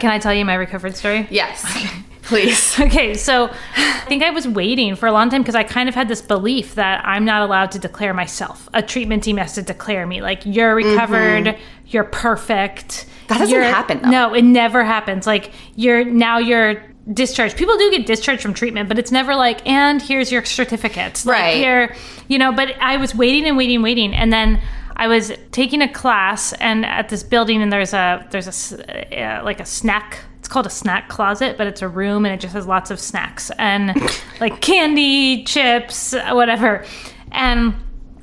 Can I tell you my recovered story? Yes. Please. Okay, so I think I was waiting for a long time because I kind of had this belief that I'm not allowed to declare myself. A treatment team has to declare me like you're recovered, mm-hmm. you're perfect. That doesn't happen. Though. No, it never happens. Like you're now you're discharged. People do get discharged from treatment, but it's never like, and here's your certificate. Like, right. Here, you know. But I was waiting and waiting, waiting, and then I was taking a class, and at this building, and there's a there's a uh, like a snack. It's called a snack closet, but it's a room, and it just has lots of snacks and like candy, chips, whatever. And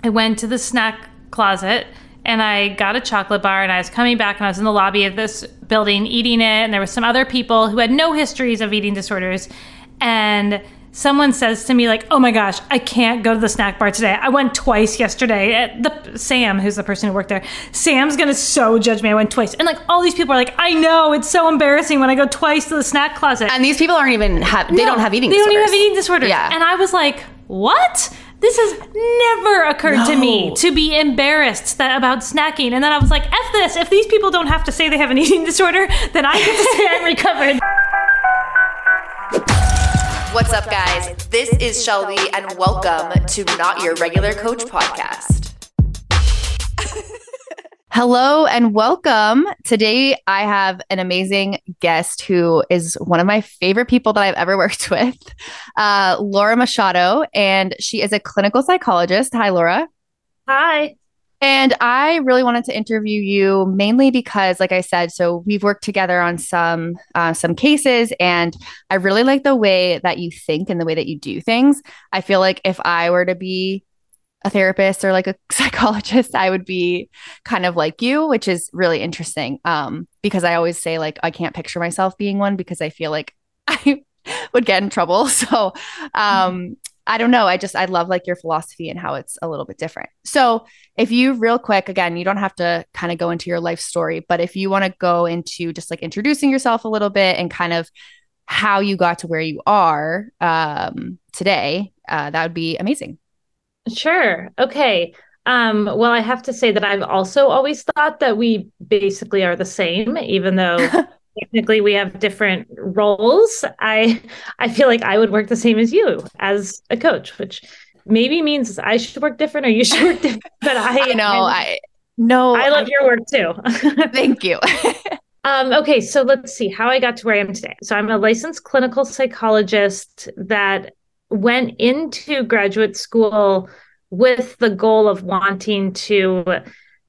I went to the snack closet and I got a chocolate bar and I was coming back and I was in the lobby of this building eating it and there was some other people who had no histories of eating disorders and someone says to me like, "Oh my gosh, I can't go to the snack bar today. I went twice yesterday." The Sam, who's the person who worked there, Sam's gonna so judge me. I went twice, and like all these people are like, "I know it's so embarrassing when I go twice to the snack closet." And these people aren't even have they no, don't have eating. They disorders. don't even have eating disorders. Yeah. And I was like, "What?" This has never occurred no. to me to be embarrassed that, about snacking. And then I was like, F this. If these people don't have to say they have an eating disorder, then I get to say I'm recovered. What's up, guys? This is Shelbye, and welcome to Not Your Regular Coach podcast. Hello and welcome. Today, I have an amazing guest who is one of my favorite people that I've ever worked with, uh, Laura Machado, and she is a clinical psychologist. Hi, Laura. Hi. And I really wanted to interview you mainly because, like I said, so we've worked together on some uh, some cases, and I really like the way that you think and the way that you do things. I feel like if I were to be a therapist or like a psychologist, I would be kind of like you, which is really interesting. Um, because I always say like I can't picture myself being one because I feel like I would get in trouble. So um, I don't know. I just I love like your philosophy and how it's a little bit different. So, if you real quick again, you don't have to kind of go into your life story, but if you want to go into just like introducing yourself a little bit and kind of how you got to where you are um, today, uh, that would be amazing. Sure. Okay. Um, well, I have to say that I've also always thought that we basically are the same, even though technically we have different roles i i feel like i would work the same as you as a coach which maybe means i should work different or you should work different but i know i no i love I, your work too. Thank you. Um, okay so let's see how i got to where i am today. So i'm a licensed clinical psychologist that went into graduate school with the goal of wanting to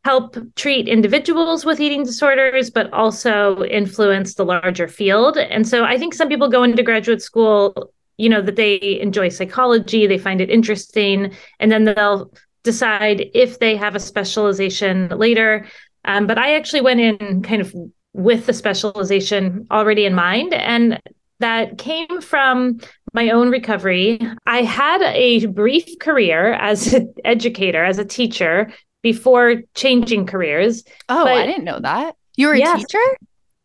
help treat individuals with eating disorders, but also influence the larger field. And so I think some people go into graduate school, you know, that they enjoy psychology, they find it interesting, and then they'll decide if they have a specialization later. Um, but I actually went in kind of with the specialization already in mind. And that came from my own recovery. I had a brief career as an educator, as a teacher before changing careers. Oh, but, I didn't know that. You were a yes, teacher?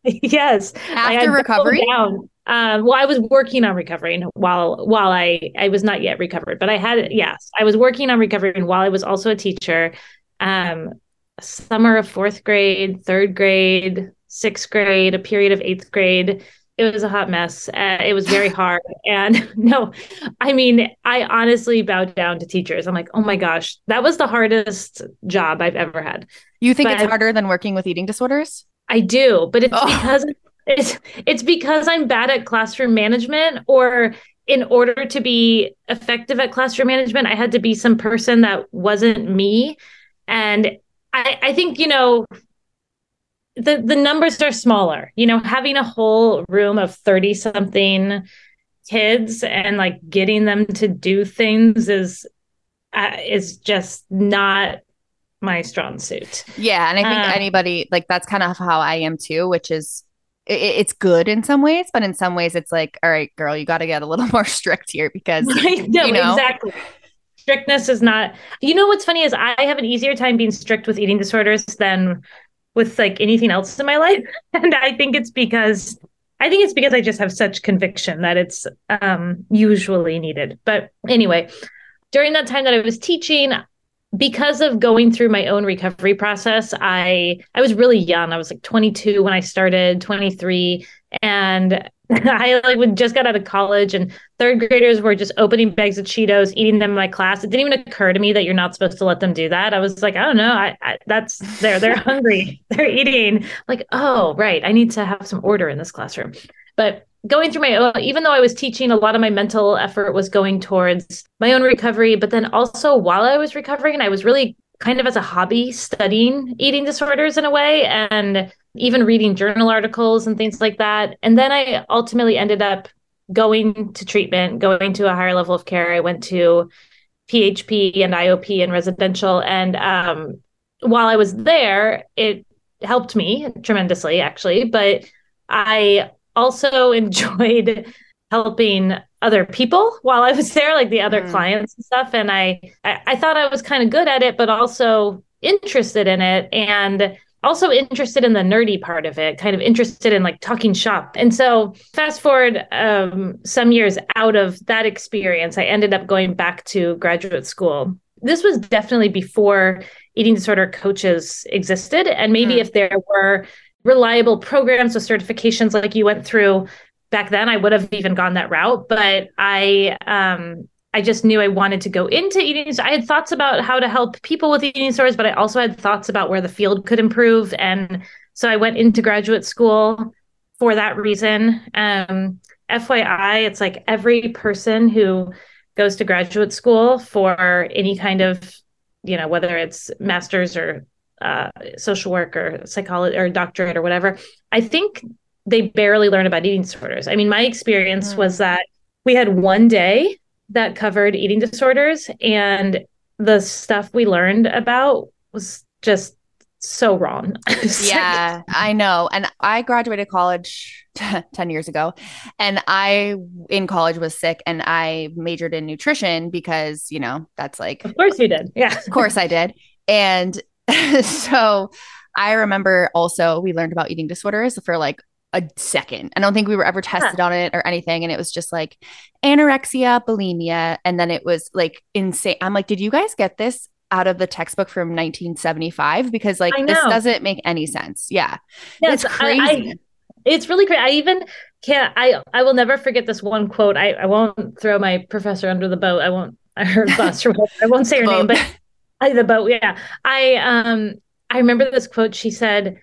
yes. After recovery? Down. Um, well, I was working on recovering while while I I was not yet recovered, but I had yes, I was working on recovering while I was also a teacher. Um, summer of fourth grade, third grade, sixth grade, a period of eighth grade it was a hot mess. Uh, it was very hard. and no, I mean, I honestly bowed down to teachers. I'm like, oh my gosh, that was the hardest job I've ever had. You think but it's harder than working with eating disorders? I do, but it's oh. because it's it's because I'm bad at classroom management or in order to be effective at classroom management, I had to be some person that wasn't me. And I, I think, you know, the the numbers are smaller you know having a whole room of 30 something kids and like getting them to do things is uh, is just not my strong suit. Yeah and i think uh, anybody like that's kind of how i am too which is it, it's good in some ways but in some ways it's like all right girl you got to get a little more strict here because right, no, you know? exactly. Strictness is not you know what's funny is i have an easier time being strict with eating disorders than with like anything else in my life. And I think it's because I think it's because I just have such conviction that it's um, usually needed. But anyway, during that time that I was teaching, because of going through my own recovery process, I I was really young. I was like 22 when I started, 23, and I like would just got out of college and third graders were just opening bags of Cheetos, eating them in my class. It didn't even occur to me that you're not supposed to let them do that. I was like, I don't know. I, I that's they're they're hungry. They're eating. Like, oh, right. I need to have some order in this classroom. But going through my own, even though I was teaching, a lot of my mental effort was going towards my own recovery. But then also while I was recovering, I was really kind of as a hobby studying eating disorders in a way and even reading journal articles and things like that. And then I ultimately ended up going to treatment, going to a higher level of care. I went to PHP and IOP and residential. And um, while I was there, it helped me tremendously, actually. But I also enjoyed helping other people while I was there, like the other mm. clients and stuff. And I, I, I thought I was kind of good at it, but also interested in it and also interested in the nerdy part of it, kind of interested in like talking shop. And so fast forward um, some years out of that experience, I ended up going back to graduate school. This was definitely before eating disorder coaches existed. And maybe mm. if there were reliable programs with certifications like you went through back then i would have even gone that route but i um i just knew i wanted to go into eating i had thoughts about how to help people with eating disorders but i also had thoughts about where the field could improve. And so i went into graduate school for that reason. Um fyi it's like every person who goes to graduate school for any kind of you know whether it's masters or uh, social work or psychology or doctorate or whatever, I think they barely learn about eating disorders. I mean, my experience mm. was that we had one day that covered eating disorders, and the stuff we learned about was just so wrong. yeah, I know. And I graduated college 10 years ago and I in college was sick and I majored in nutrition because, you know, that's like Of course you did. Yeah. of course I did. And so I remember also we learned about eating disorders for like a second. I don't think we were ever tested on it or anything. And it was just like anorexia, bulimia. And then it was like insane. I'm like, did you guys get this out of the textbook from 1975? Because like this doesn't make any sense. Yeah. Yes, it's crazy. I, I, it's really great. I even can't, I, I will never forget this one quote. I, I won't throw my professor under the boat. I won't, I heard bus or I won't say her name, but I, the boat, yeah. I um I remember this quote. She said,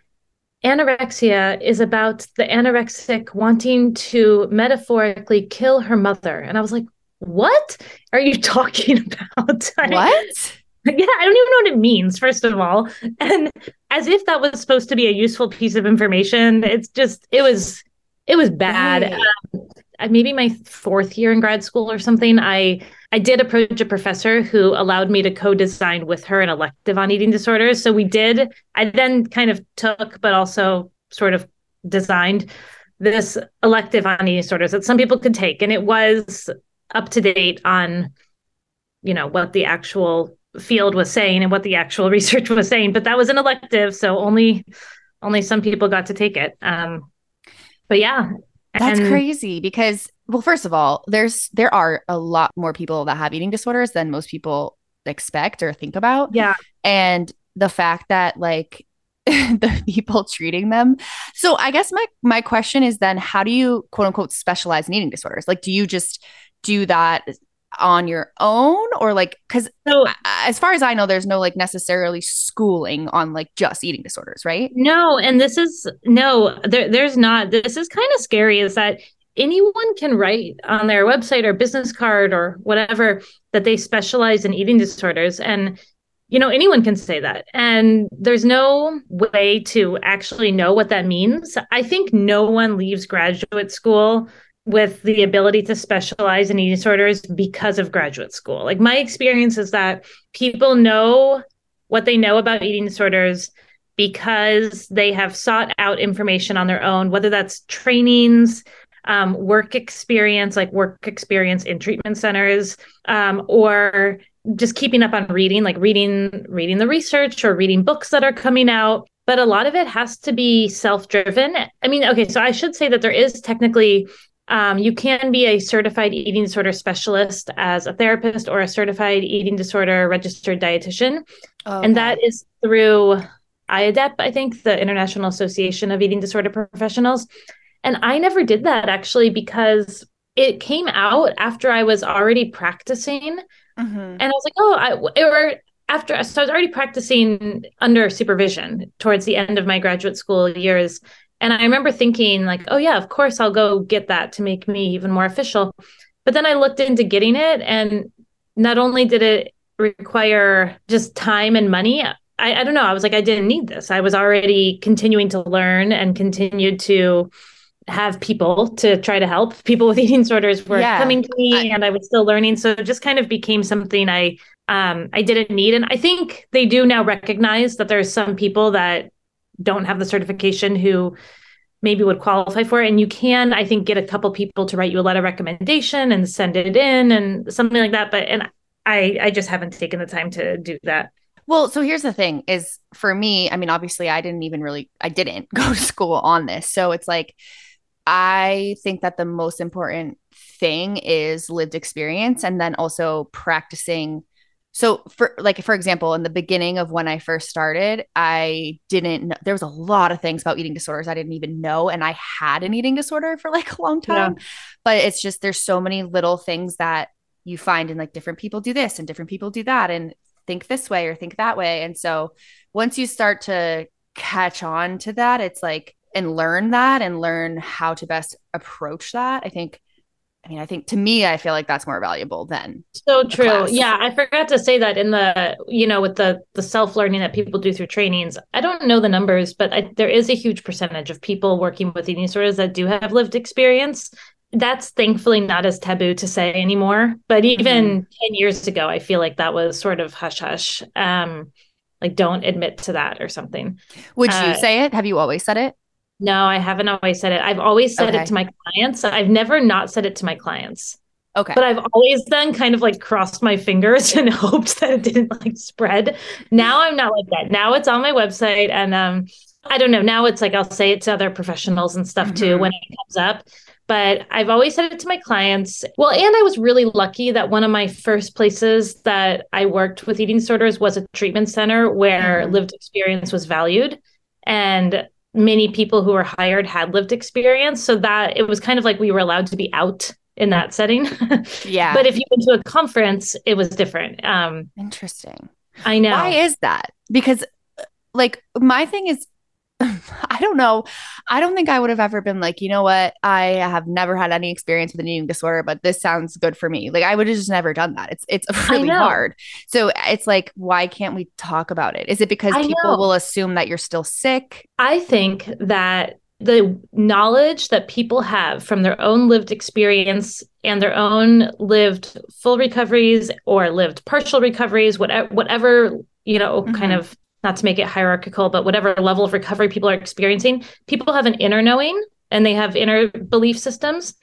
anorexia is about the anorexic wanting to metaphorically kill her mother. And I was like, what are you talking about? What? yeah, I don't even know what it means, first of all. And as if that was supposed to be a useful piece of information. It's just, it was, it was bad. Right. Um, maybe my fourth year in grad school or something, I I did approach a professor who allowed me to co-design with her an elective on eating disorders. So we did. I then kind of took, but also sort of designed this elective on eating disorders that some people could take, and it was up to date on, you know, what the actual field was saying and what the actual research was saying. But that was an elective, so only only some people got to take it. Um, but yeah, that's and, crazy because well first of all there's there are a lot more people that have eating disorders than most people expect or think about. Yeah. And the fact that like the people treating them. So i guess my my question is then how do you quote unquote specialize in eating disorders? Like do you just do that on your own or like because so, as far as i know there's no like necessarily schooling on like just eating disorders right? No and this is no there, there's not. This is kind of scary is that anyone can write on their website or business card or whatever that they specialize in eating disorders and you know anyone can say that. And there's no way to actually know what that means. I think no one leaves graduate school with the ability to specialize in eating disorders because of graduate school like my experience is that people know what they know about eating disorders because they have sought out information on their own whether that's trainings um, work experience, like work experience in treatment centers, um, or just keeping up on reading, like reading reading the research or reading books that are coming out. But a lot of it has to be self-driven. I mean, okay, so I should say that there is technically um, you can be a certified eating disorder specialist as a therapist or a certified eating disorder registered dietitian. Okay. And that is through IAEDP, I think, the International Association of Eating Disorder Professionals. And I never did that actually because it came out after I was already practicing. Mm-hmm. And I was like, oh, I, or after, so I was already practicing under supervision towards the end of my graduate school years. And I remember thinking, like, oh, yeah, of course I'll go get that to make me even more official. But then I looked into getting it, and not only did it require just time and money, I, I don't know. I was like, I didn't need this. I was already continuing to learn and continued to have people to try to help. People with eating disorders were yeah. coming to me, I, and I was still learning. So it just kind of became something I um, I didn't need. And I think they do now recognize that there's some people that don't have the certification who maybe would qualify for it. And you can, I think, get a couple people to write you a letter recommendation and send it in and something like that. But and I I just haven't taken the time to do that. Well, so here's the thing is for me, I mean, obviously I didn't even really I didn't go to school on this. So it's like I think that the most important thing is lived experience and then also practicing so for like for example in the beginning of when i first started i didn't know there was a lot of things about eating disorders i didn't even know and i had an eating disorder for like a long time yeah. but it's just there's so many little things that you find and like different people do this and different people do that and think this way or think that way and so once you start to catch on to that it's like and learn that and learn how to best approach that i think I mean, I think to me, I feel like that's more valuable than so true. Yeah, I forgot to say that in the you know with the the self learning that people do through trainings. I don't know the numbers, but I, there is a huge percentage of people working with eating disorders that do have lived experience. That's thankfully not as taboo to say anymore. But even mm-hmm. ten years ago, I feel like that was sort of hush hush. Um, like don't admit to that or something. Would you uh, say it? Have you always said it? No, I haven't always said it. I've always said okay. it to my clients. I've never not said it to my clients. Okay. But I've always then kind of like crossed my fingers and hoped that it didn't like spread. Now I'm not like that. Now it's on my website and um I don't know. Now it's like I'll say it to other professionals and stuff too mm-hmm. when it comes up. But I've always said it to my clients. Well, and I was really lucky that one of my first places that I worked with eating disorders was a treatment center where mm-hmm. lived experience was valued. And many people who were hired had lived experience. So that it was kind of like we were allowed to be out in that setting. yeah. but if you went to a conference, it was different. Um, Interesting. I know. Why is that? Because, like, my thing is I don't know. I don't think I would have ever been like, you know what? I have never had any experience with an eating disorder, but this sounds good for me. Like I would have just never done that. It's it's really hard. So it's like, why can't we talk about it? Is it because I people know. will assume that you're still sick? I think that the knowledge that people have from their own lived experience and their own lived full recoveries or lived partial recoveries, whatever whatever, you know, mm-hmm. kind of not to make it hierarchical, but whatever level of recovery people are experiencing, people have an inner knowing and they have inner belief systems.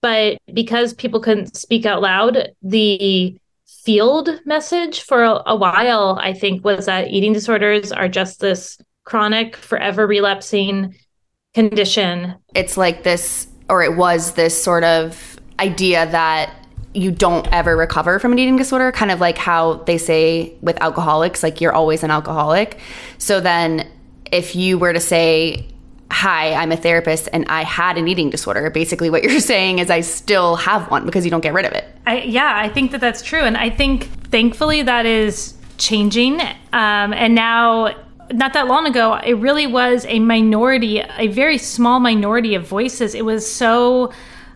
But because people couldn't speak out loud, the field message for a, a while, I think, was that eating disorders are just this chronic, forever relapsing condition. It's like this, or it was this sort of idea that you don't ever recover from an eating disorder, kind of like how they say with alcoholics, like you're always an alcoholic. So then if you were to say, Hi, I'm a therapist and I had an eating disorder, basically what you're saying is I still have one because you don't get rid of it. I, yeah, I think that that's true. And I think thankfully that is changing. Um, and now, not that long ago, it really was a minority, a very small minority of voices. It was so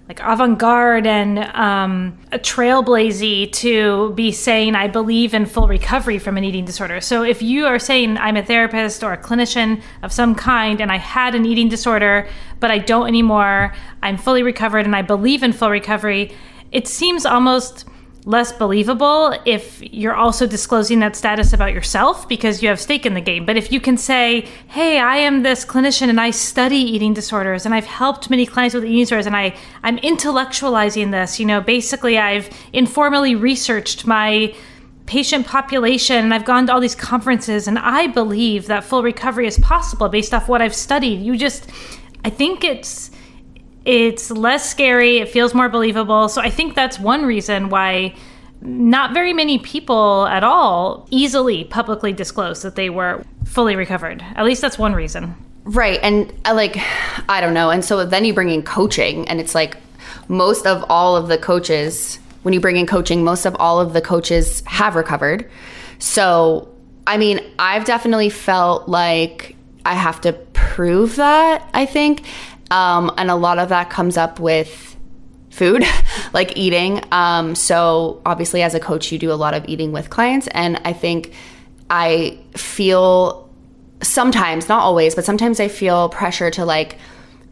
like avant-garde and um, a trailblazy to be saying i believe in full recovery from an eating disorder. So if you are saying i'm a therapist or a clinician of some kind and i had an eating disorder but i don't anymore i'm fully recovered and i believe in full recovery it seems almost less believable if you're also disclosing that status about yourself because you have stake in the game. But if you can say, hey, I am this clinician and I study eating disorders and I've helped many clients with eating disorders and I, I'm intellectualizing this, you know, basically I've informally researched my patient population and I've gone to all these conferences and I believe that full recovery is possible based off what I've studied. You just, I think it's, it's less scary, it feels more believable. So I think that's one reason why not very many people at all easily publicly disclose that they were fully recovered. At least that's one reason. Right. And uh, like, I don't know. And so then you bring in coaching, and it's like most of all of the coaches, when you bring in coaching, most of all of the coaches have recovered. So, I mean, I've definitely felt like I have to prove that, I think. Um, and a lot of that comes up with food, like eating. Um, so, obviously, as a coach, you do a lot of eating with clients. And I think I feel sometimes, not always, but sometimes I feel pressure to like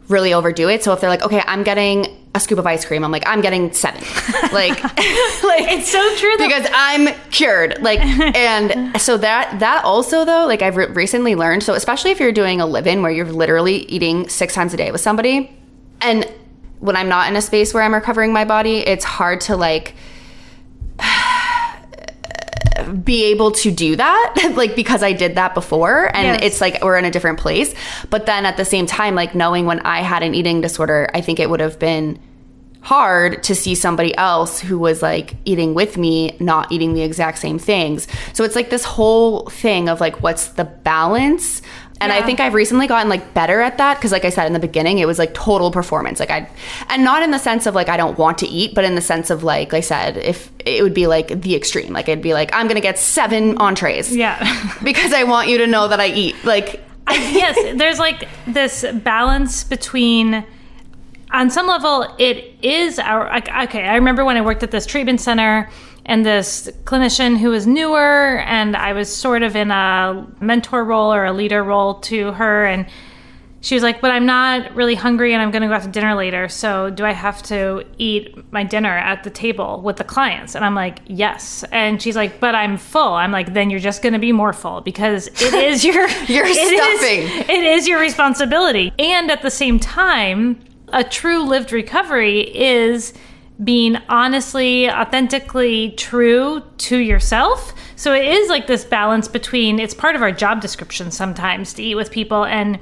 really overdo it. So if they're like, okay, I'm getting a scoop of ice cream, I'm like, I'm getting seven. like, like It's so true though. because I'm cured. Like, and so that that also though, like I've re- recently learned. So especially if you're doing a live-in where you're literally eating six times a day with somebody, and when I'm not in a space where I'm recovering my body, it's hard to like be able to do that like because I did that before and Yes. it's like we're in a different place but then at the same time like knowing when I had an eating disorder I think it would have been hard to see somebody else who was like eating with me not eating the exact same things so it's like this whole thing of like what's the balance and I think I've recently gotten like better at that because like I said in the beginning it was like total performance. Like I and not in the sense of like I don't want to eat but in the sense of like like I said if it would be like the extreme. Like it'd be like I'm going to get 7 entrees yeah. because I want you to know that I eat. Like I, yes, there's like this balance between on some level it is our okay i remember when i worked at this treatment center and this clinician who was newer and i was sort of in a mentor role or a leader role to her and she was like but i'm not really hungry and i'm going to go out to dinner later so do i have to eat my dinner at the table with the clients and i'm like yes and she's like but i'm full i'm like then you're just going to be more full because it is your You're it is- stuffing. it is your responsibility. And at the same time, a true lived recovery is being honestly, authentically true to yourself. So it is like this balance between it's part of our job description sometimes to eat with people and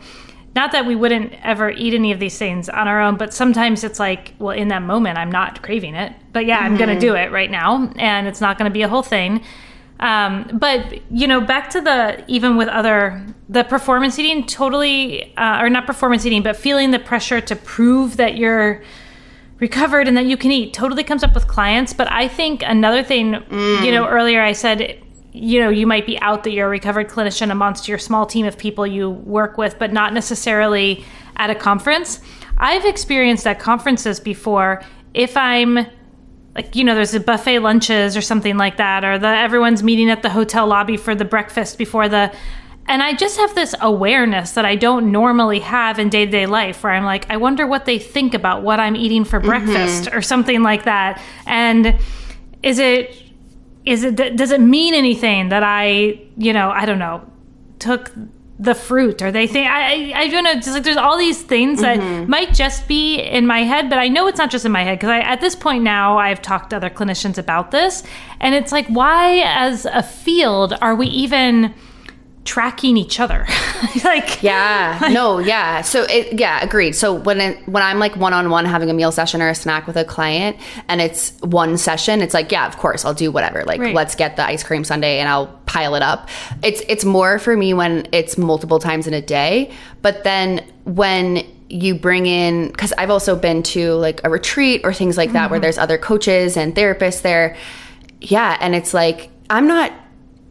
not that we wouldn't ever eat any of these things on our own, but sometimes it's like, well, in that moment, I'm not craving it. But yeah, I'm going to do it right now. And it's not going to be a whole thing. Um, but you know, back to the even with other the performance eating, totally uh, or not performance eating, but feeling the pressure to prove that you're recovered and that you can eat totally comes up with clients. But I think another thing, you know, earlier I said, you know, you might be out that you're a recovered clinician amongst your small team of people you work with, but not necessarily at a conference. I've experienced at conferences before. If I'm like you know there's a buffet lunches or something like that or the everyone's meeting at the hotel lobby for the breakfast before the and i just have this awareness that i don't normally have in day-to-day life where i'm like i wonder what they think about what i'm eating for breakfast mm-hmm. or something like that. And is it is it does it mean anything that i you know i don't know took the fruit or they think I, I I don't know just like there's all these things that mm-hmm. might just be in my head but I know it's not just in my head because I at this point now I've talked to other clinicians about this. And it's like why as a field are we even tracking each other like Yeah. No, yeah. So it yeah, agreed. So when it, when I'm like one-on-one having a meal session or a snack with a client and it's one session, it's like, yeah, of course, I'll do whatever. Like Right. let's get the ice cream sundae and I'll pile it up. It's it's more for me when it's multiple times in a day, but then when you bring in cuz I've also been to like a retreat or things like that where mm-hmm. there's other coaches and therapists there. Yeah, and it's like I'm not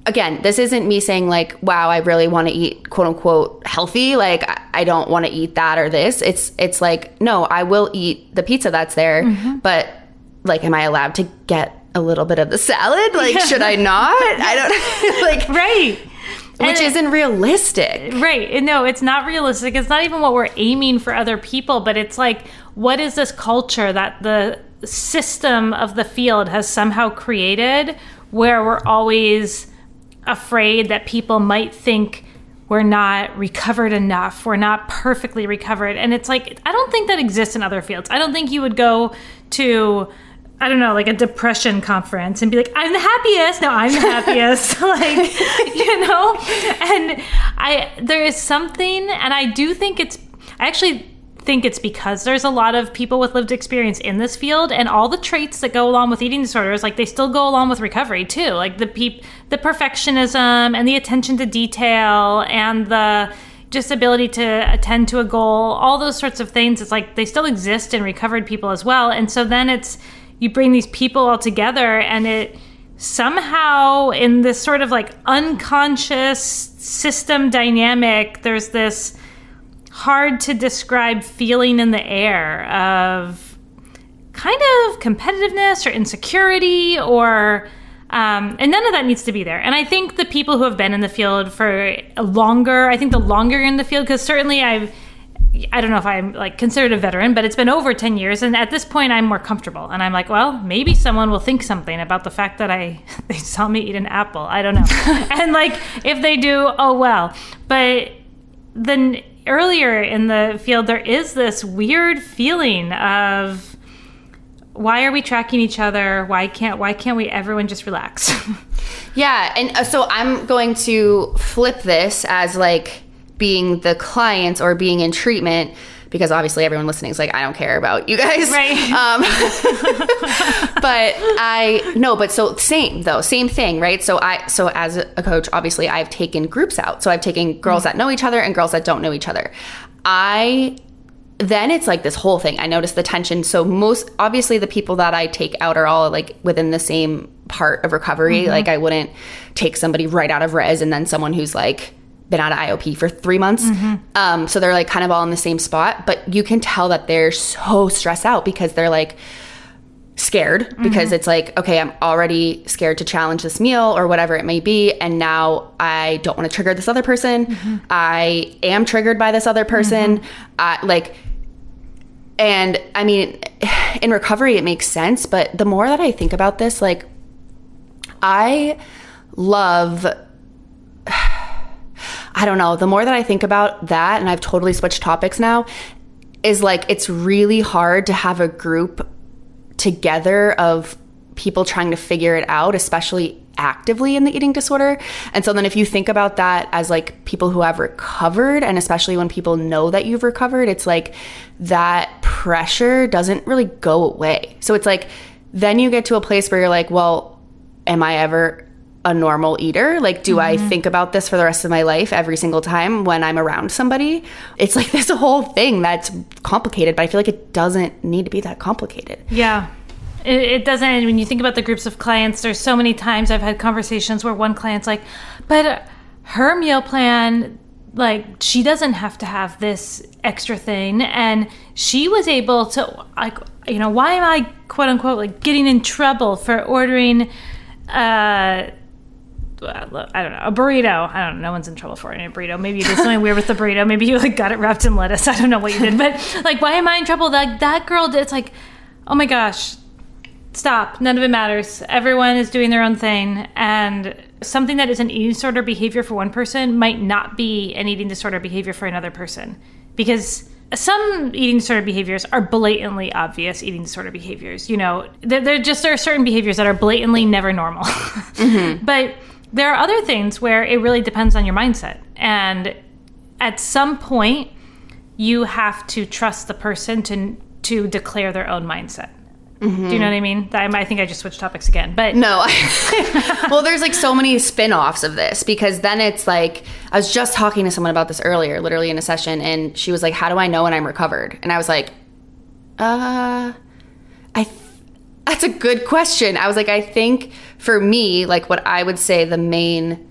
again, this isn't me saying like, wow, I really want to eat quote unquote healthy. Like I- don't want to eat that or this. It's it's like, no, I will eat the pizza that's there, mm-hmm. but like am I allowed to get a little bit of the salad? Like should I not? I don't like right which And- isn't realistic. Right. No, it's not realistic. It's not even what we're aiming for other people, but it's like, what is this culture that the system of the field has somehow created where we're always afraid that people might think we're not recovered enough, we're not perfectly recovered. And it's like, I don't think that exists in other fields. I don't think you would go to, I don't know, like a depression conference and be like, I'm the happiest. No, I'm the happiest. like, you know? And I, there is something, and I do think it's, I actually think it's because there's a lot of people with lived experience in this field and all the traits that go along with eating disorders like they still go along with recovery too. Like the peep the perfectionism and the attention to detail and the just ability to attend to a goal all those sorts of things it's like they still exist in recovered people as well. And so then it's you bring these people all together and it somehow in this sort of like unconscious system dynamic there's this hard to describe feeling in the air of kind of competitiveness or insecurity or um, and none of that needs to be there and i think the people who have been in the field for longer i think the longer you're in the field because certainly i've I don't know if I'm like considered a veteran, but it's been over 10 years. And at this point, I'm more comfortable. And I'm like, well, maybe someone will think something about the fact that I, they saw me eat an apple. I don't know. and like, if they do, oh well. But then earlier in the field, there is this weird feeling of why are we tracking each other? Why can't why can't we everyone just relax? yeah, and uh, so I'm going to flip this as like being the client or being in treatment because obviously everyone listening is like, I don't care about you guys. Right. Um, but I no, but so same though, same thing, right? So I so as a coach, obviously I've taken groups out. So I've taken girls mm-hmm. that know each other and girls that don't know each other. I then it's like this whole thing. I notice the tension. So most obviously the people that I take out are all like within the same part of recovery. Mm-hmm. Like I wouldn't take somebody right out of res and then someone who's like been out of IOP for three months. Mm-hmm. Um, so they're like kind of all in the same spot, but you can tell that they're so stressed out because they're like scared mm-hmm. because it's like, okay, I'm already scared to challenge this meal or whatever it may be. And now I don't want to trigger this other person. Mm-hmm. I am triggered by this other person. Mm-hmm. Uh, like, and I mean, in recovery, it makes sense. But the more that I think about this, like, I love I don't know, the more that I think about that, and I've totally switched topics now, is like it's really hard to have a group together of people trying to figure it out, especially actively in the eating disorder. And so then if you think about that as like people who have recovered and especially when people know that you've recovered, it's like that pressure doesn't really go away. So it's like then you get to a place where you're like, well, am I ever a normal eater? Like, do mm-hmm. I think about this for the rest of my life every single time when I'm around somebody? It's like this whole thing that's complicated, but I feel like it doesn't need to be that complicated. Yeah. It, it doesn't. When you think about the groups of clients, there's so many times I've had conversations where one client's like, but her meal plan, like, she doesn't have to have this extra thing. And she was able to, like, you know, why am I, quote unquote, like getting in trouble for ordering, uh, I don't know, a burrito. I don't know. No one's in trouble for a burrito. Maybe you did something weird with the burrito. Maybe you like got it wrapped in lettuce. I don't know what you did, but like, why am I in trouble? That that girl did. It's like, oh my gosh, stop. None of it matters. Everyone is doing their own thing, and something that is an eating disorder behavior for one person might not be an eating disorder behavior for another person, because some eating disorder behaviors are blatantly obvious eating disorder behaviors. You know, they're just there are certain behaviors that are blatantly never normal, mm-hmm. but there are other things where it really depends on your mindset. And at some point, you have to trust the person to to declare their own mindset. Mm-hmm. Do you know what I mean? I think I just switched topics again, but no. well, there's like so many spin-offs of this because then it's like I was just talking to someone about this earlier, literally in a session, and she was like, "How do I know when I'm recovered?" And I was like, "Uh, I that's a good question. I was like, I think for me, like what I would say the main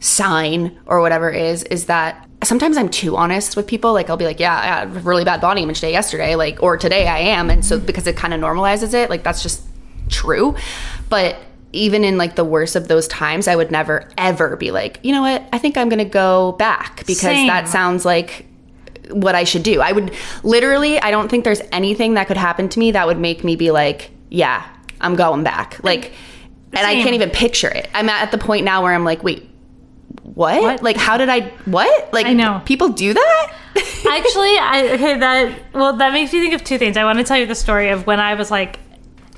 sign or whatever is, is that sometimes I'm too honest with people. Like I'll be like, yeah, I had a really bad body image day yesterday, like, or today I am. And so because it kind of normalizes it, like that's just true. But even in like the worst of those times, I would never ever be like, you know what, I think I'm gonna go back because Same. that sounds like what I should do. I would literally, I don't think there's anything that could happen to me that would make me be like, yeah, I'm going back. Like, Same. and I can't even picture it. I'm at the point now where I'm like, wait, what? what? Like, how did I, what? Like, I know. People do that? Actually, I, okay, that, well, that makes me think of two things. I want to tell you the story of when I was like,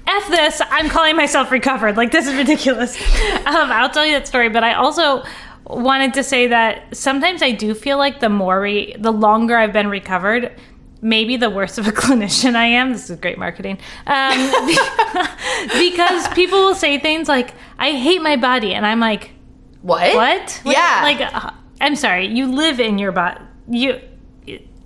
F this, I'm calling myself recovered. Like, this is ridiculous. Um, I'll tell you that story, but I also wanted to say that sometimes I do feel like the more, re- the longer I've been recovered, maybe the worst of a clinician I am. This is great marketing. Um, because people will say things like, I hate my body. And I'm like, What? what? Yeah. Like, uh, I'm sorry, you live in your body. You.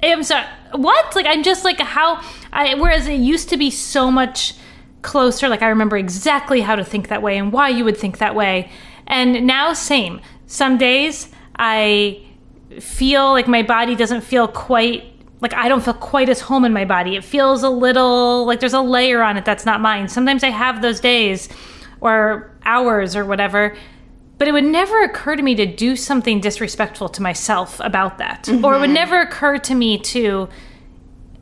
I'm sorry. What? Like, I'm just like how. I, whereas it used to be so much closer. Like, I remember exactly how to think that way and why you would think that way. And now, same. Some days I feel like my body doesn't feel quite like I don't feel quite as home in my body. It feels a little like there's a layer on it that's not mine. Sometimes I have those days or hours or whatever, but it would never occur to me to do something disrespectful to myself about that. Or it would never occur to me to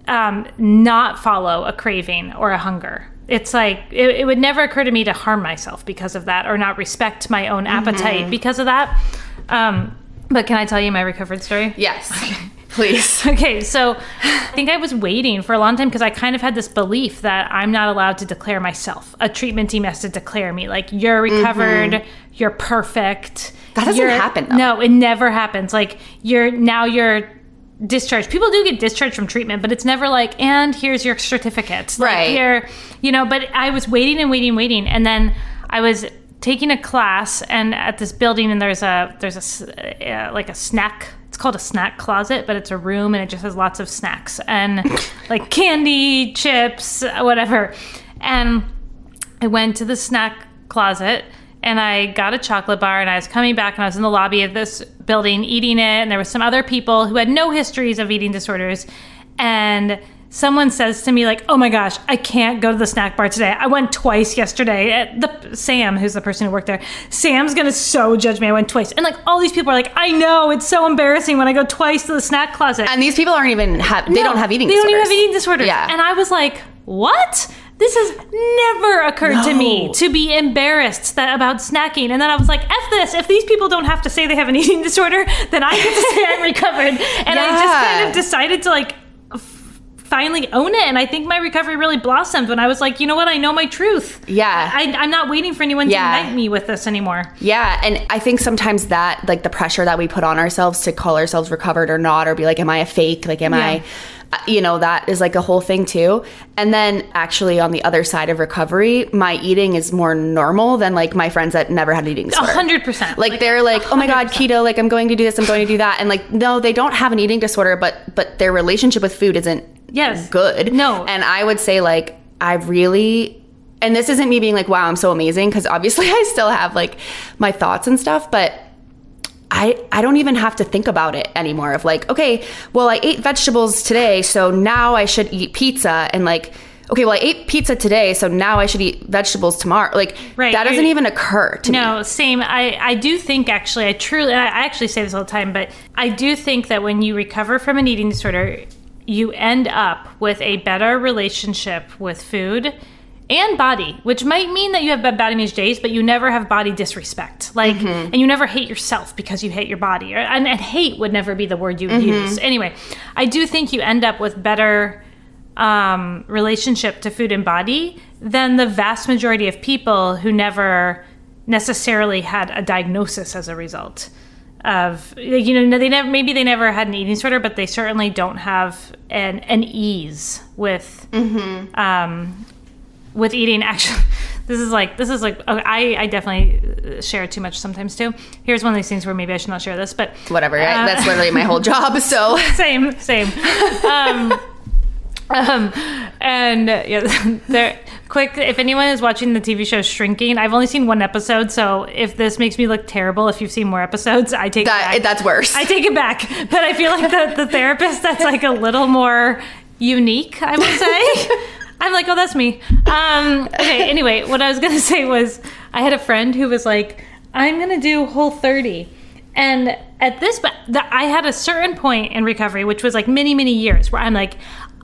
um, not follow a craving or a hunger. It's like it, it would never occur to me to harm myself because of that or not respect my own appetite because of that. Um, but can I tell you my recovered story? Yes. Please. Okay, so I think I was waiting for a long time because I kind of had this belief that I'm not allowed to declare myself. A treatment team has to declare me like you're recovered, you're perfect. Mm-hmm. That doesn't you're- happen, though. No, it never happens. Like you're now you're discharged. People do get discharged from treatment, but it's never like and here's your certificate. Like, Right. Here, you know. But I was waiting and waiting, and waiting, and then I was taking a class and at this building and there's a there's a, uh, like a snack it's called a snack closet but it's a room and it just has lots of snacks and like candy chips whatever. And i went to the snack closet and i got a chocolate bar and i was coming back and i was in the lobby of this building eating it and there was some other people who had no histories of eating disorders. And someone says to me like oh my gosh i can't go to the snack bar today i went twice yesterday at the sam who's the person who worked there sam's gonna so judge me i went twice and like all these people are like i know it's so embarrassing when i go twice to the snack closet And these people aren't even have. They no, don't have eating. They disorders. don't even have eating disorders. Yeah. And I was like, what? This has never occurred to me to be embarrassed that about snacking. And then I was like, F this. If these people don't have to say they have an eating disorder, then I get to say I'm recovered. And I just kind of decided to like finally own it. And I think my recovery really blossomed when I was like, you know what? I know my truth. Yeah. I, I'm not waiting for anyone Yeah. to unite me with this anymore. Yeah, and I think sometimes that like the pressure that we put on ourselves to call ourselves recovered or not, or be like, "Am I a fake? Like, am I?" uh, You know, that is like a whole thing too. And then actually, on the other side of recovery, my eating is more normal than like my friends that never had an eating A disorder. hundred percent. Like, they're like, oh my god, keto! Like I'm going to do this, I'm going to do that, and like no, they don't have an eating disorder, but but their relationship with food isn't Yes. good. No. and I would say like I really, and this isn't me being like, wow, I'm so amazing, because obviously I still have like my thoughts and stuff, but. I, I don't even have to think about it anymore of like okay well i ate vegetables today so now i should eat pizza and like okay well i ate pizza today so now i should eat vegetables tomorrow like Right, that doesn't even occur to me No, same. I, I do think actually, I truly, I actually say this all the time, but I do think that when you recover from an eating disorder, you end up with a better relationship with food and body, which might mean that you have bad body image days, but you never have body disrespect. Like, and you never hate yourself because you hate your body. Or, and, and hate would never be the word you would use. Anyway, I do think you end up with better um, relationship to food and body than the vast majority of people who never necessarily had a diagnosis as a result of you know they never maybe they never had an eating disorder but they certainly don't have an an ease with um with eating. Actually this is like this is like okay, I I definitely share too much sometimes too. Here's one of these things where maybe I should not share this but whatever I- Uh, that's literally my whole job so. Same, same. Um, um, and yeah, there. Quick, if anyone is watching the TV show Shrinking, I've only seen one episode, so if this makes me look terrible, if you've seen more episodes, I take that it back. that's worse I take it back. But I feel like the, the therapist that's like a little more unique, I would say. I'm like, oh, that's me. Um, okay, anyway, what I was going to say was I had a friend who was like, I'm going to do whole 30. And at this, but I had a certain point in recovery, which was like many, many years, where I'm like,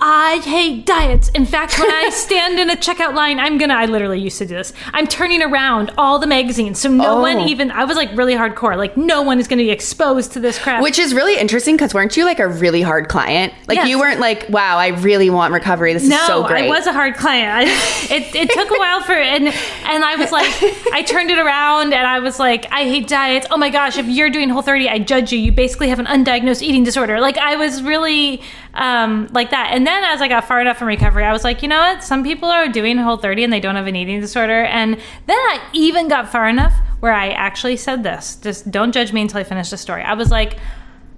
I hate diets. In fact, when I stand in a checkout line, I'm gonna, I literally used to do this. I'm turning around all the magazines. So no Oh. one even, I was like really hardcore. Like, no one is gonna be exposed to this crap. Which is really interesting because weren't you like a really hard client? Like Yes. you weren't like, wow, I really want recovery. This no, is so great. I was a hard client. I, it, it took a while for and and I was like, I turned it around and I was like, I hate diets. Oh my gosh, if you're doing Whole 30, I judge you. You basically have an undiagnosed eating disorder. Like I was really, um, like that. And then as I got far enough in recovery, I was like, you know what? Some people are doing Whole 30 and they don't have an eating disorder. And then I even got far enough where I actually said this. Just don't judge me until I finish the story. I was like,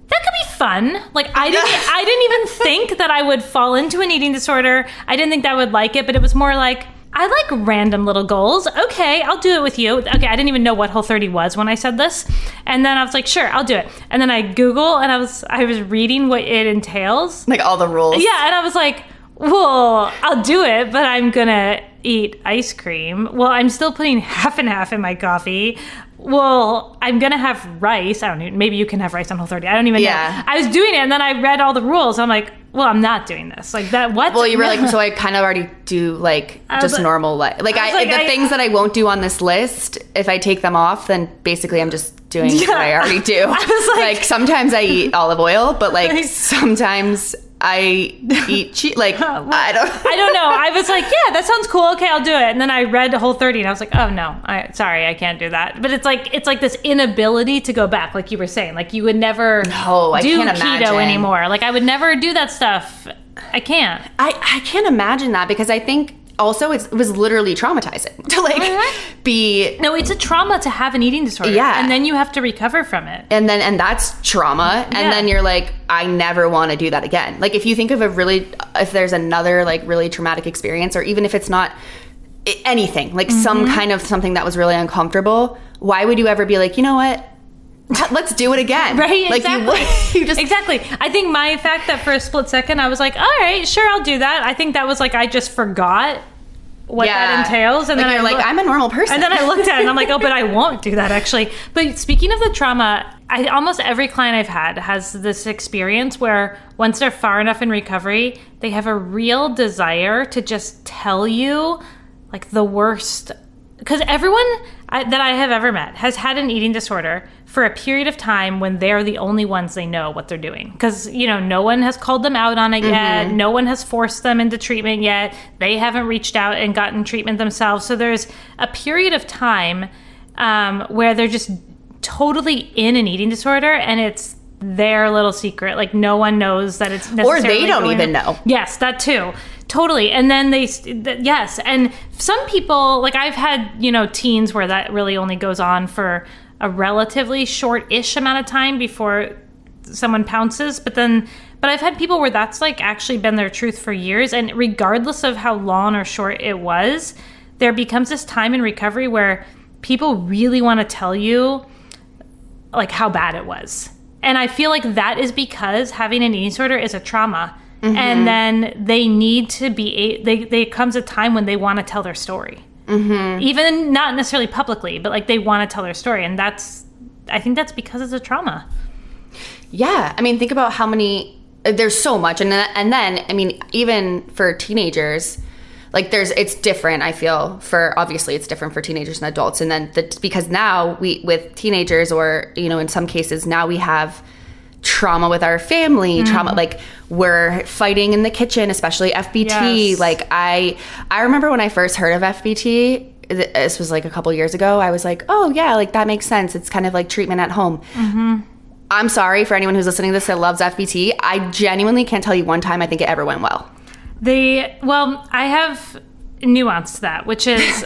that could be fun. Like I didn't I didn't even think that I would fall into an eating disorder. I didn't think that I would like it, but it was more like I like random little goals. Okay, I'll do it with you. Okay, I didn't even know what Whole 30 was when I said this. And then I was like, sure, I'll do it. And then I Google and I was I was reading what it entails. Like all the rules. Yeah, and I was like, well, I'll do it, but I'm gonna eat ice cream. Well, I'm still putting half and half in my coffee. Well, I'm gonna have rice. I don't know. Maybe you can have rice on Whole 30. I don't even Yeah. know. I was doing it, and then I read all the rules. I'm like, well, I'm not doing this. Like that. What? Well, you were like, so I kind of already do like just like- normal life. Like I I, like, the I- things that I won't do on this list, if I take them off, then basically I'm just doing Yeah. what I already do. I was like- sometimes I eat olive oil, but like Like- sometimes I eat cheese. Like I don't. I don't know. I was like, yeah, that sounds cool. Okay, I'll do it. And then I read the Whole 30, and I was like, oh no, I sorry, I can't do that. But it's like it's like this inability to go back, like you were saying, like you would never No, I do can't keto imagine. anymore. Like I would never do that stuff. I can't. I, I can't imagine that because I think also it's, it was literally traumatizing to like Mhm. be No, it's a trauma to have an eating disorder. Yeah. and then you have to recover from it. and then and that's trauma and Yeah. then you're like i never want to do that again like if you think of a really if there's another like really traumatic experience or even if it's not anything like some Mm-hmm. kind of something that was really uncomfortable why would you ever be like you know what let's do it again Right, like exactly. you you just exactly. I think my fact that for a split second I was like, all right, sure, I'll do that. I think that was like I just forgot what that entails, and like then you're I like look- i'm a normal person And then I looked at it and I'm like, oh, but I won't do that actually. But speaking of the trauma, I almost every client I've had has this experience where once they're far enough in recovery, they have a real desire to just tell you like the worst. Because everyone I, that I have ever met has had an eating disorder for a period of time when they're the only ones they know what they're doing. Because, you know, no one has called them out on it yet. No one has forced them into treatment yet. They haven't reached out and gotten treatment themselves. So there's a period of time um, where they're just totally in an eating disorder and it's their little secret. Like no one knows that it's necessary. or they don't even know Yes, that too. Totally. And then they, th- yes. And some people, like I've had, you know, teens where that really only goes on for a relatively short ish amount of time before someone pounces. But then, but I've had people where that's like actually been their truth for years. And regardless of how long or short it was, there becomes this time in recovery where people really want to tell you like how bad it was. And I feel like that is because having an eating disorder is a trauma. Mm-hmm. And then they need to be, a- they, they comes a time when they want to tell their story. Mm-hmm. Even not necessarily publicly, but like they want to tell their story. And that's, I think that's because it's a trauma. Yeah, I mean, think about how many. uh, There's so much, and then, and then I mean, even for teenagers, like there's it's different. I feel for obviously it's different for teenagers and adults, and then the, because now we with teenagers or you know in some cases now we have trauma with our family mm-hmm. trauma like we're fighting in the kitchen especially fbt Yes. like i i remember when i first heard of fbt this was like a couple years ago i was like oh yeah like that makes sense it's kind of like treatment at home mm-hmm. I'm sorry for anyone who's listening to this that loves FBT. I genuinely can't tell you one time I think it ever went well. They, well, I have nuance to that, which is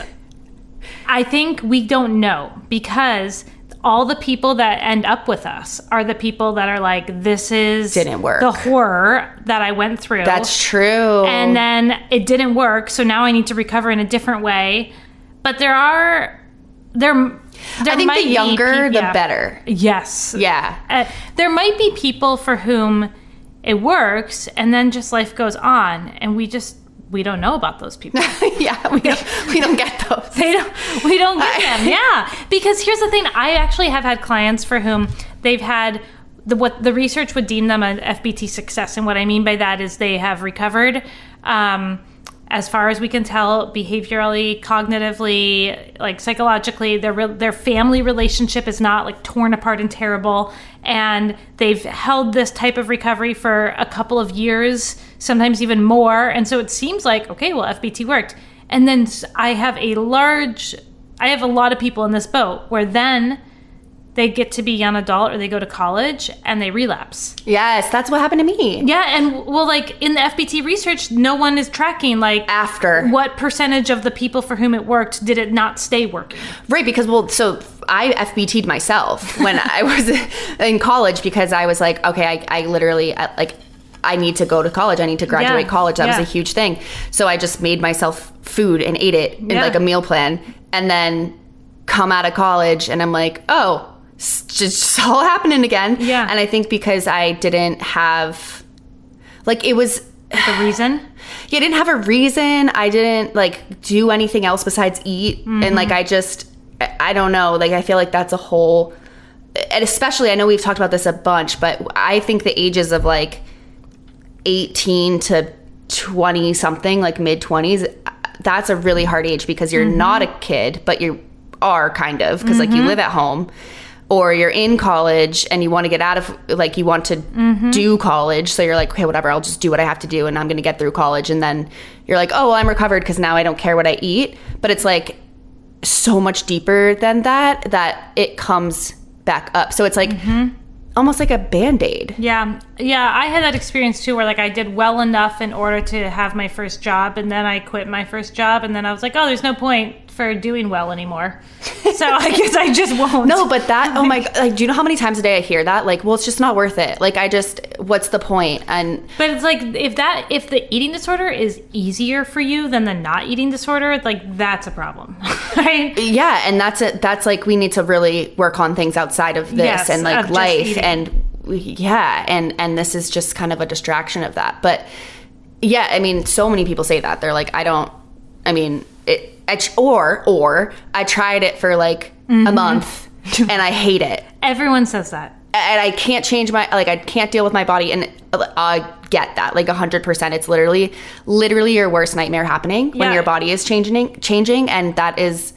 I think we don't know because all the people that end up with us are the people that are like, this is Didn't work. the horror that I went through. That's true. and then it didn't work so now i need to recover in a different way but there are there, there I think the younger, the yeah. better. yes Yeah. Uh, there might be people for whom it works and then just life goes on and we just we don't know about those people. Yeah, we don't, we don't get those. they don't we don't get them yeah. Because here's the thing i actually have had clients for whom they've had the what the research would deem them an fbt success. And what i mean by that is they have recovered um, as far as we can tell behaviorally cognitively like psychologically their re- their family relationship is not like torn apart and terrible. And they've held this type of recovery for a couple of years sometimes even more and so it seems like okay well fbt worked and then I have a large, I have a lot of people in this boat where then they get to be young adult or they go to college and they relapse. Yes, that's what happened to me. Yeah, and well, like in the FBT research, no one is tracking like After. what percentage of the people for whom it worked did it not stay working. Right, because well, so I FBT'd myself when I was in college because I was like, okay, I, I literally I- like I need to go to college. I need to graduate Yeah, college. That yeah. was a huge thing. So I just made myself food and ate it in Yeah. like a meal plan, and then come out of college and I'm like, oh, it's just all happening again. Yeah. And I think because I didn't have, like, it was The reason? yeah, I didn't have a reason. I didn't like do anything else besides eat. And like mm-hmm. I just I don't know, like I feel like that's a whole and especially I know we've talked about this a bunch, but I think the ages of like 18 to 20 something, like mid 20s, that's a really hard age because you're mm-hmm. not a kid, but you are kind of because like you mm-hmm. live at home or you're in college and you want to get out of like you want to mm-hmm. do college. So you're like okay whatever i'll just do what i have to do and i'm going to get through college. And then you're like oh well, i'm recovered because now i don't care what i eat. But it's like so much deeper than that that it comes back up. So it's like almost like a band-aid Yeah. Yeah, I had that experience too where like I did well enough in order to have my first job and then I quit my first job and then I was like, "Oh, there's no point for doing well anymore." so I guess I just won't. no but that oh my god like do you know how many times a day i hear that like well it's just not worth it like i just what's the point? point and But it's like if that if the eating disorder is easier for you than the not eating disorder, like that's a problem. right? yeah and that's it that's like we need to really work on things outside of this Yes, and like life and yeah and and this is just kind of a distraction of that but yeah i mean so many people say that they're like i don't i mean it I, tr- or or i tried it for like Mm-hmm. a month and i hate it Everyone says that. and I can't change my like I can't deal with my body and I get that like 100% it's literally literally your worst nightmare happening when your body is changing changing and that is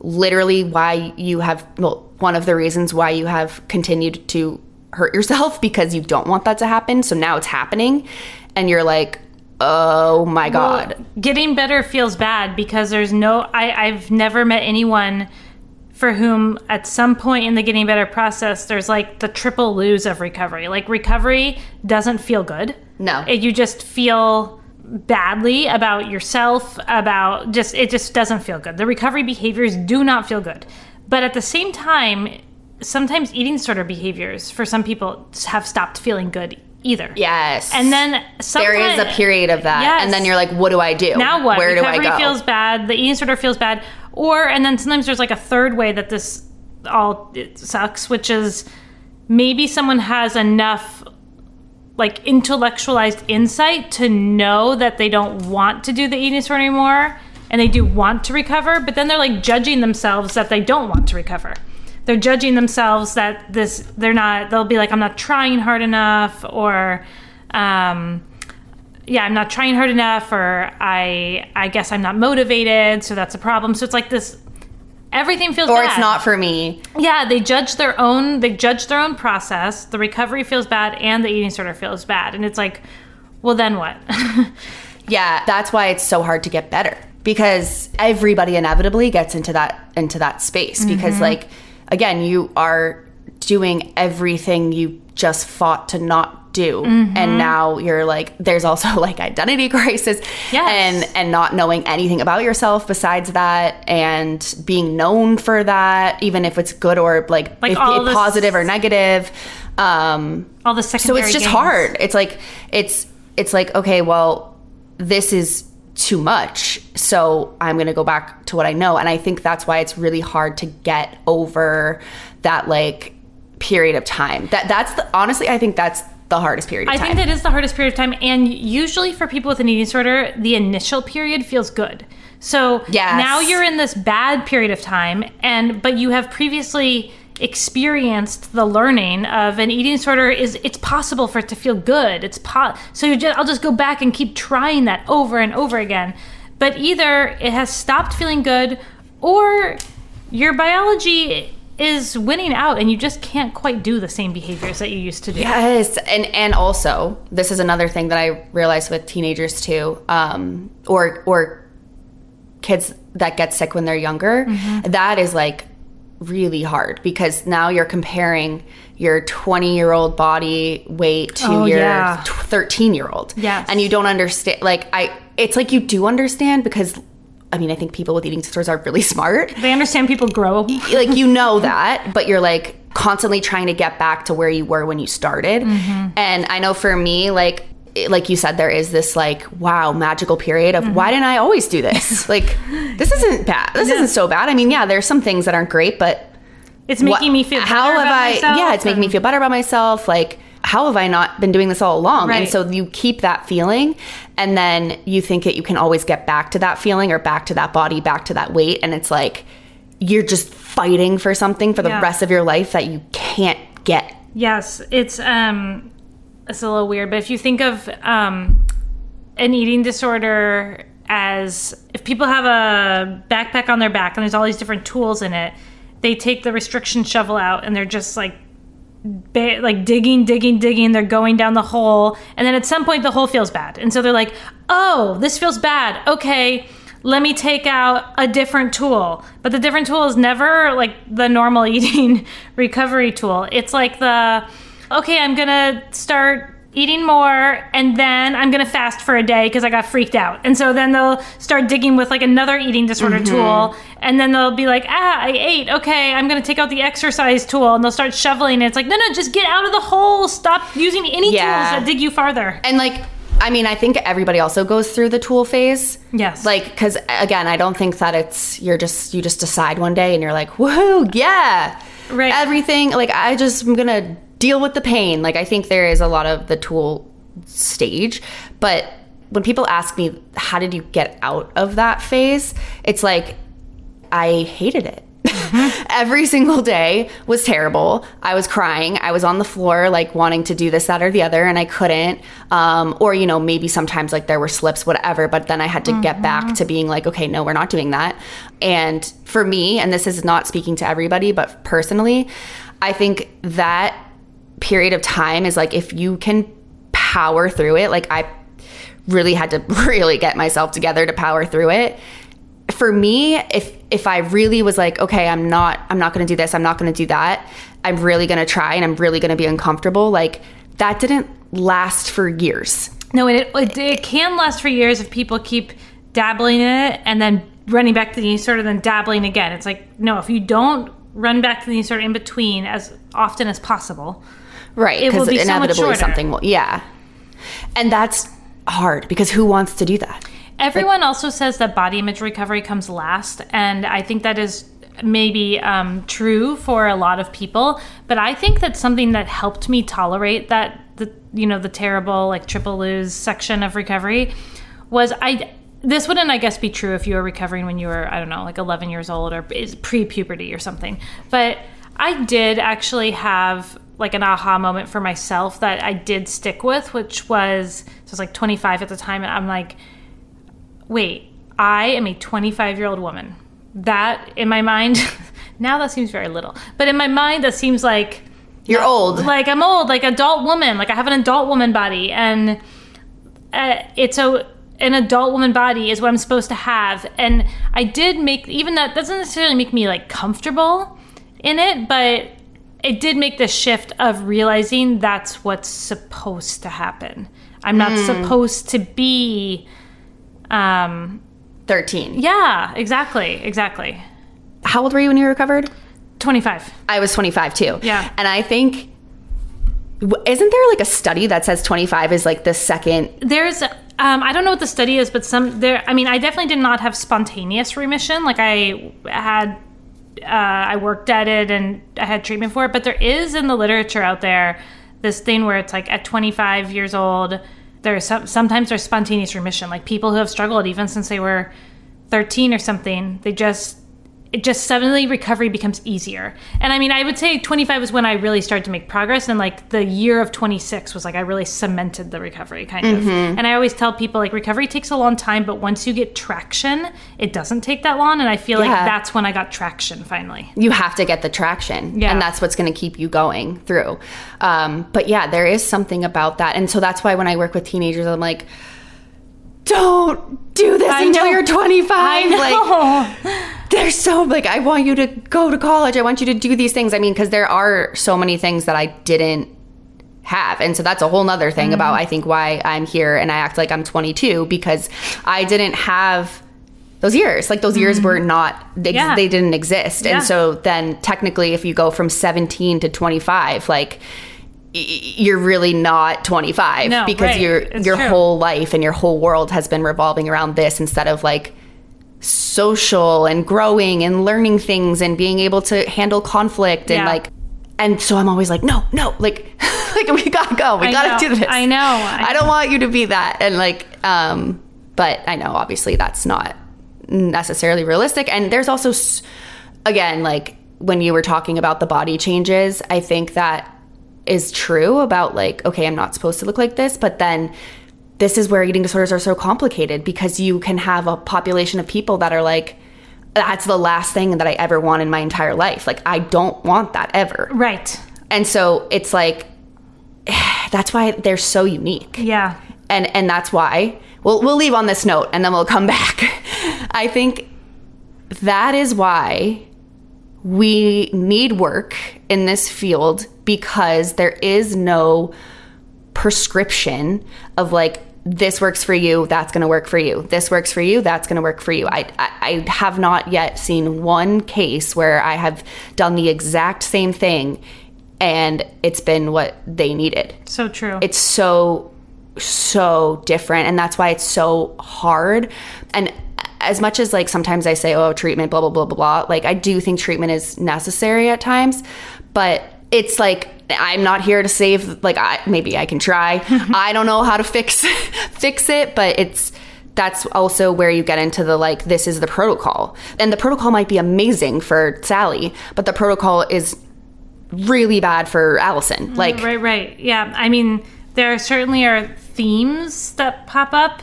literally why you have well one of the reasons why you have continued to hurt yourself because you don't want that to happen so now it's happening and you're like oh my god Well, getting better feels bad because there's no I, I've never met anyone for whom at some point in the getting better process there's like the triple lose of recovery. Like recovery doesn't feel good. No. It, you just feel badly about yourself, about just it just doesn't feel good. The recovery behaviors do not feel good. But at the same time, sometimes eating disorder behaviors for some people have stopped feeling good either. yes And then there is a period of that Yes. and then you're like what do I do now what? where Recovery do I go feels bad. The eating disorder feels bad. Or and then sometimes there's like a third way that this all it sucks, which is maybe someone has enough like intellectualized insight to know that they don't want to do the eating disorder anymore and they do want to recover, but then they're like judging themselves that they don't want to recover. They're judging themselves that this they're not they'll be like I'm not trying hard enough or um yeah, I'm not trying hard enough or I I guess I'm not motivated, so that's a problem. So it's like this everything feels or bad. it's not for me Yeah, they judge their own they judge their own process. The recovery feels bad and the eating disorder feels bad. And it's like, well then what? Yeah, that's why it's so hard to get better because everybody inevitably gets into that into that space because like again, you are doing everything you just fought to not do and now you're like there's also like identity crisis Yes. and and not knowing anything about yourself besides that and being known for that even if it's good or like, Like if, if this- positive or negative um All the secondary. so it's just gains. hard it's like it's it's like okay well this is too much. So i'm going to go back to what i know. And i think that's why it's really hard to get over that like period of time. That that's the honestly i think that's the hardest period of I think that is the hardest period of time, and usually for people with an eating disorder, the initial period feels good. So Yes. now you're in this bad period of time, and but you have previously experienced the learning of an eating disorder is it's possible for it to feel good. It's po- so you just, I'll just go back and keep trying that over and over again. But either it has stopped feeling good, or your biology is winning out, and you just can't quite do the same behaviors that you used to do. Yes, and and also this is another thing that I realized with teenagers too, um, or or kids that get sick when they're younger. Mm-hmm. That is like really hard because now you're comparing your 20 year old body weight to Oh, your yeah. 13 year old. Yes. And you don't understand. Like, I, it's like you do understand because, I mean, I think people with eating disorders are really smart. They understand people grow. like, you know that, but you're like constantly trying to get back to where you were when you started. Mm-hmm. And I know for me, like, like you said, there is this like wow magical period of why didn't I always do this? like, this isn't bad. This isn't so bad. I mean, yeah, there's some things that aren't great, but It's making me feel. how have I? Yeah, it's making me feel better about myself. Like, how have I not been doing this all along? And so you keep that feeling, and then you think that you can always get back to that feeling or back to that body, back to that weight, and it's like you're just fighting for something for the Yeah. rest of your life that you can't get. Yes, it's um, it's a little weird, but if you think of um, an eating disorder as if people have a backpack on their back and there's all these different tools in it, they take the restriction shovel out and they're just like. Ba- like digging, digging, digging. They're going down the hole, and then at some point the hole feels bad, and so they're like, "Oh, this feels bad. Okay, let me take out a different tool." But the different tool is never like the normal eating recovery tool. It's like the, "Okay, I'm gonna start eating more and then I'm gonna fast for a day because I got freaked out. And so then they'll start digging with like another eating disorder tool and then they'll be like, ah, I ate. Okay, I'm gonna take out the exercise tool and they'll start shoveling it. It's like, no, no, just get out of the hole. Stop using any Yeah. tools that dig you farther. And like, I mean, I think everybody also goes through the tool phase. Yes. Like, because again, I don't think that it's you're just you just decide one day and you're like, woohoo, yeah, Right. Everything like I just I'm gonna deal with the pain. Like I think there is a lot of the tool stage, but when people ask me how did you get out of that phase, it's like I hated it. Every single day was terrible. I was crying. I was on the floor, like wanting to do this, that, or the other, and I couldn't. Um, or, you know, maybe sometimes like there were slips, whatever, but then I had to get back to being like, okay, no, we're not doing that. And for me, and this is not speaking to everybody, but personally, I think that period of time is like if you can power through it, like I really had to really get myself together to power through it for me if if i really was like okay i'm not i'm not going to do this i'm not going to do that i'm really going to try and i'm really going to be uncomfortable like that didn't last for years No, it, it, it can last for years if people keep dabbling in it and then running back to the sort of then dabbling again. It's like, no, if you don't run back to the sort disorder in between as often as possible, right It will because be so much inevitably shorter. something will yeah and that's hard because who wants to do that Everyone also says that body image recovery comes last, and I think that is maybe um, true for a lot of people. But I think that something that helped me tolerate that the you know the terrible like triple lose section of recovery was I. This wouldn't, I guess, be true if you were recovering when you were, I don't know, like 11 years old or pre puberty or something. But I did actually have like an aha moment for myself that I did stick with, which was, so I was like 25 at the time, and I'm like, wait, I am a 25 year old woman. That in my mind, now that seems very little, but in my mind, that seems like you're old like I'm old, like adult woman, like I have an adult woman body, and uh, it's a an adult woman body is what I'm supposed to have. And I did make even that doesn't necessarily make me like comfortable in it, but it did make the shift of realizing that's what's supposed to happen. I'm not supposed to be um 13 yeah, exactly, exactly. how old were you when you recovered 25. i was 25 too Yeah. and i think isn't there like a study that says 25 is like the second There's um, I don't know what the study is, but some there. I mean, I definitely did not have spontaneous remission. Like I had, uh, I worked at it and I had treatment for it. But there is in the literature out there this thing where it's like at 25 years old, there's some, sometimes there's spontaneous remission. Like people who have struggled even since they were 13 or something, they just it just suddenly recovery becomes easier. And I mean, I would say 25 was when I really started to make progress. And like the year of 26 was like I really cemented the recovery kind of. And I always tell people like recovery takes a long time, but once you get traction, it doesn't take that long. And I feel like that's when I got traction finally. you have to get the traction Yeah. and that's what's going to keep you going through um, but yeah there is something about that and so that's why when i work with teenagers i'm like don't do this I until know. you're 25 I know. like they're so like I want you to go to college. I want you to do these things. I mean, because there are so many things that I didn't have. And so that's a whole nother thing about mm-hmm. I think why I'm here and I act like I'm 22 because I didn't have those years. Like those years mm-hmm. were not they, Yeah. they didn't exist. Yeah. And so then technically if you go from 17 to 25 like you're really not 25 No, because right. your It's your true. whole life and your whole world has been revolving around this instead of like social and growing and learning things and being able to handle conflict and Yeah. like and so I'm always like no no like like we gotta go we I gotta know. do this I know. I I don't want you to be that and like um but I know obviously that's not necessarily realistic and there's also s- again like when you were talking about the body changes I think that is true about like okay I'm not supposed to look like this but then this is where eating disorders are so complicated because you can have a population of people that are like that's the last thing that I ever want in my entire life like I don't want that ever Right. and so it's like that's why they're so unique Yeah. and and that's why we'll we'll leave on this note and then we'll come back. I think that is why we need work in this field because there is no prescription of like this works for you that's going to work for you. This works for you that's going to work for you. I, I i have not yet seen one case where i have done the exact same thing and it's been what they needed. So true. it's so so different and that's why it's so hard. And as much as like sometimes i say oh treatment blah blah blah blah blah like i do think treatment is necessary at times but it's like i'm not here to save like i maybe i can try i don't know how to fix fix it but it's that's also where you get into the like this is the protocol and the protocol might be amazing for sally but the protocol is really bad for allison mm, like right, right. Yeah. I mean, there certainly are themes that pop up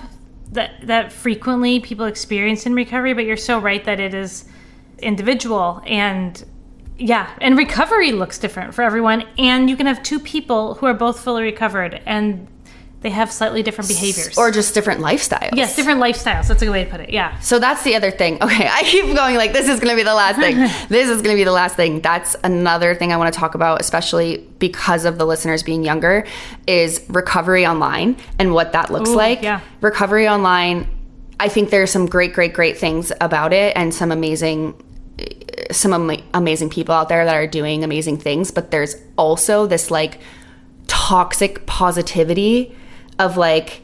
that that frequently people experience in recovery, but you're so right that it is individual and yeah, and recovery looks different for everyone. And you can have two people who are both fully recovered and they have slightly different behaviors. or just different lifestyles yes, different lifestyles. That's a good way to put it. Yeah. So that's the other thing. Okay, I keep going like this is going to be the last thing. this is going to be the last thing. That's another thing I want to talk about especially because of the listeners being younger is recovery online and what that looks Ooh, like. yeah. Recovery online I think there's some great great great things about it and some amazing eh, some ama- amazing people out there that are doing amazing things, but there's also this like toxic positivity of like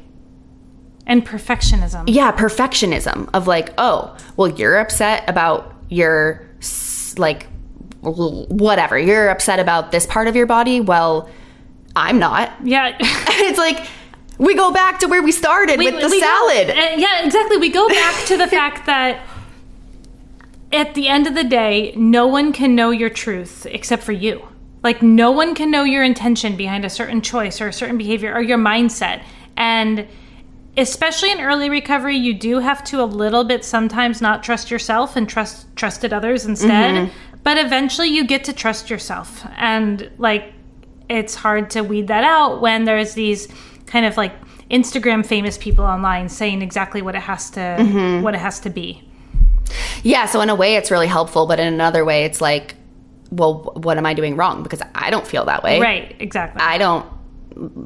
And perfectionism. yeah perfectionism of like oh well you're upset about your like whatever you're upset about this part of your body well i'm not Yeah. it's like we go back to where we started with the we go- salad uh, yeah, exactly. We go back to the fact that at the end of the day, no one can know your truth except for you. Like, no one can know your intention behind a certain choice or a certain behavior or your mindset. And especially in early recovery, you do have to a little bit sometimes not trust yourself and trust trusted others instead. Mm-hmm. But eventually, you get to trust yourself. And like, it's hard to weed that out when there's these kind of like Instagram famous people online saying exactly what it has to mm-hmm. what it has to be. yeah so in a way it's really helpful but in another way it's like well what am i doing wrong because i don't feel that way Right, exactly. I don't,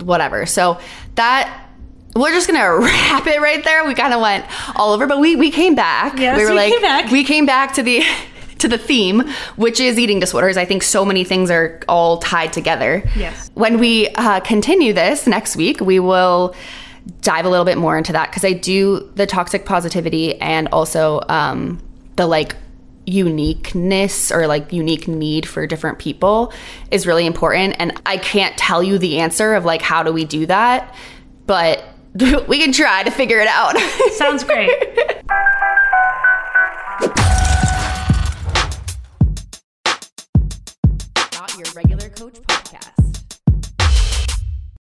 whatever. So that we're just gonna wrap it right there. We kind of went all over, but we we came back. Yes, we were we like, came back. we came back to the to the theme, which is eating disorders. I think so many things are all tied together. Yes. When we uh, continue this next week, we will dive a little bit more into that because I do the toxic positivity and also um, the like uniqueness or like unique need for different people is really important. And I can't tell you the answer of like how do we do that, but we can try to figure it out. Sounds great. Not your regular coach podcast.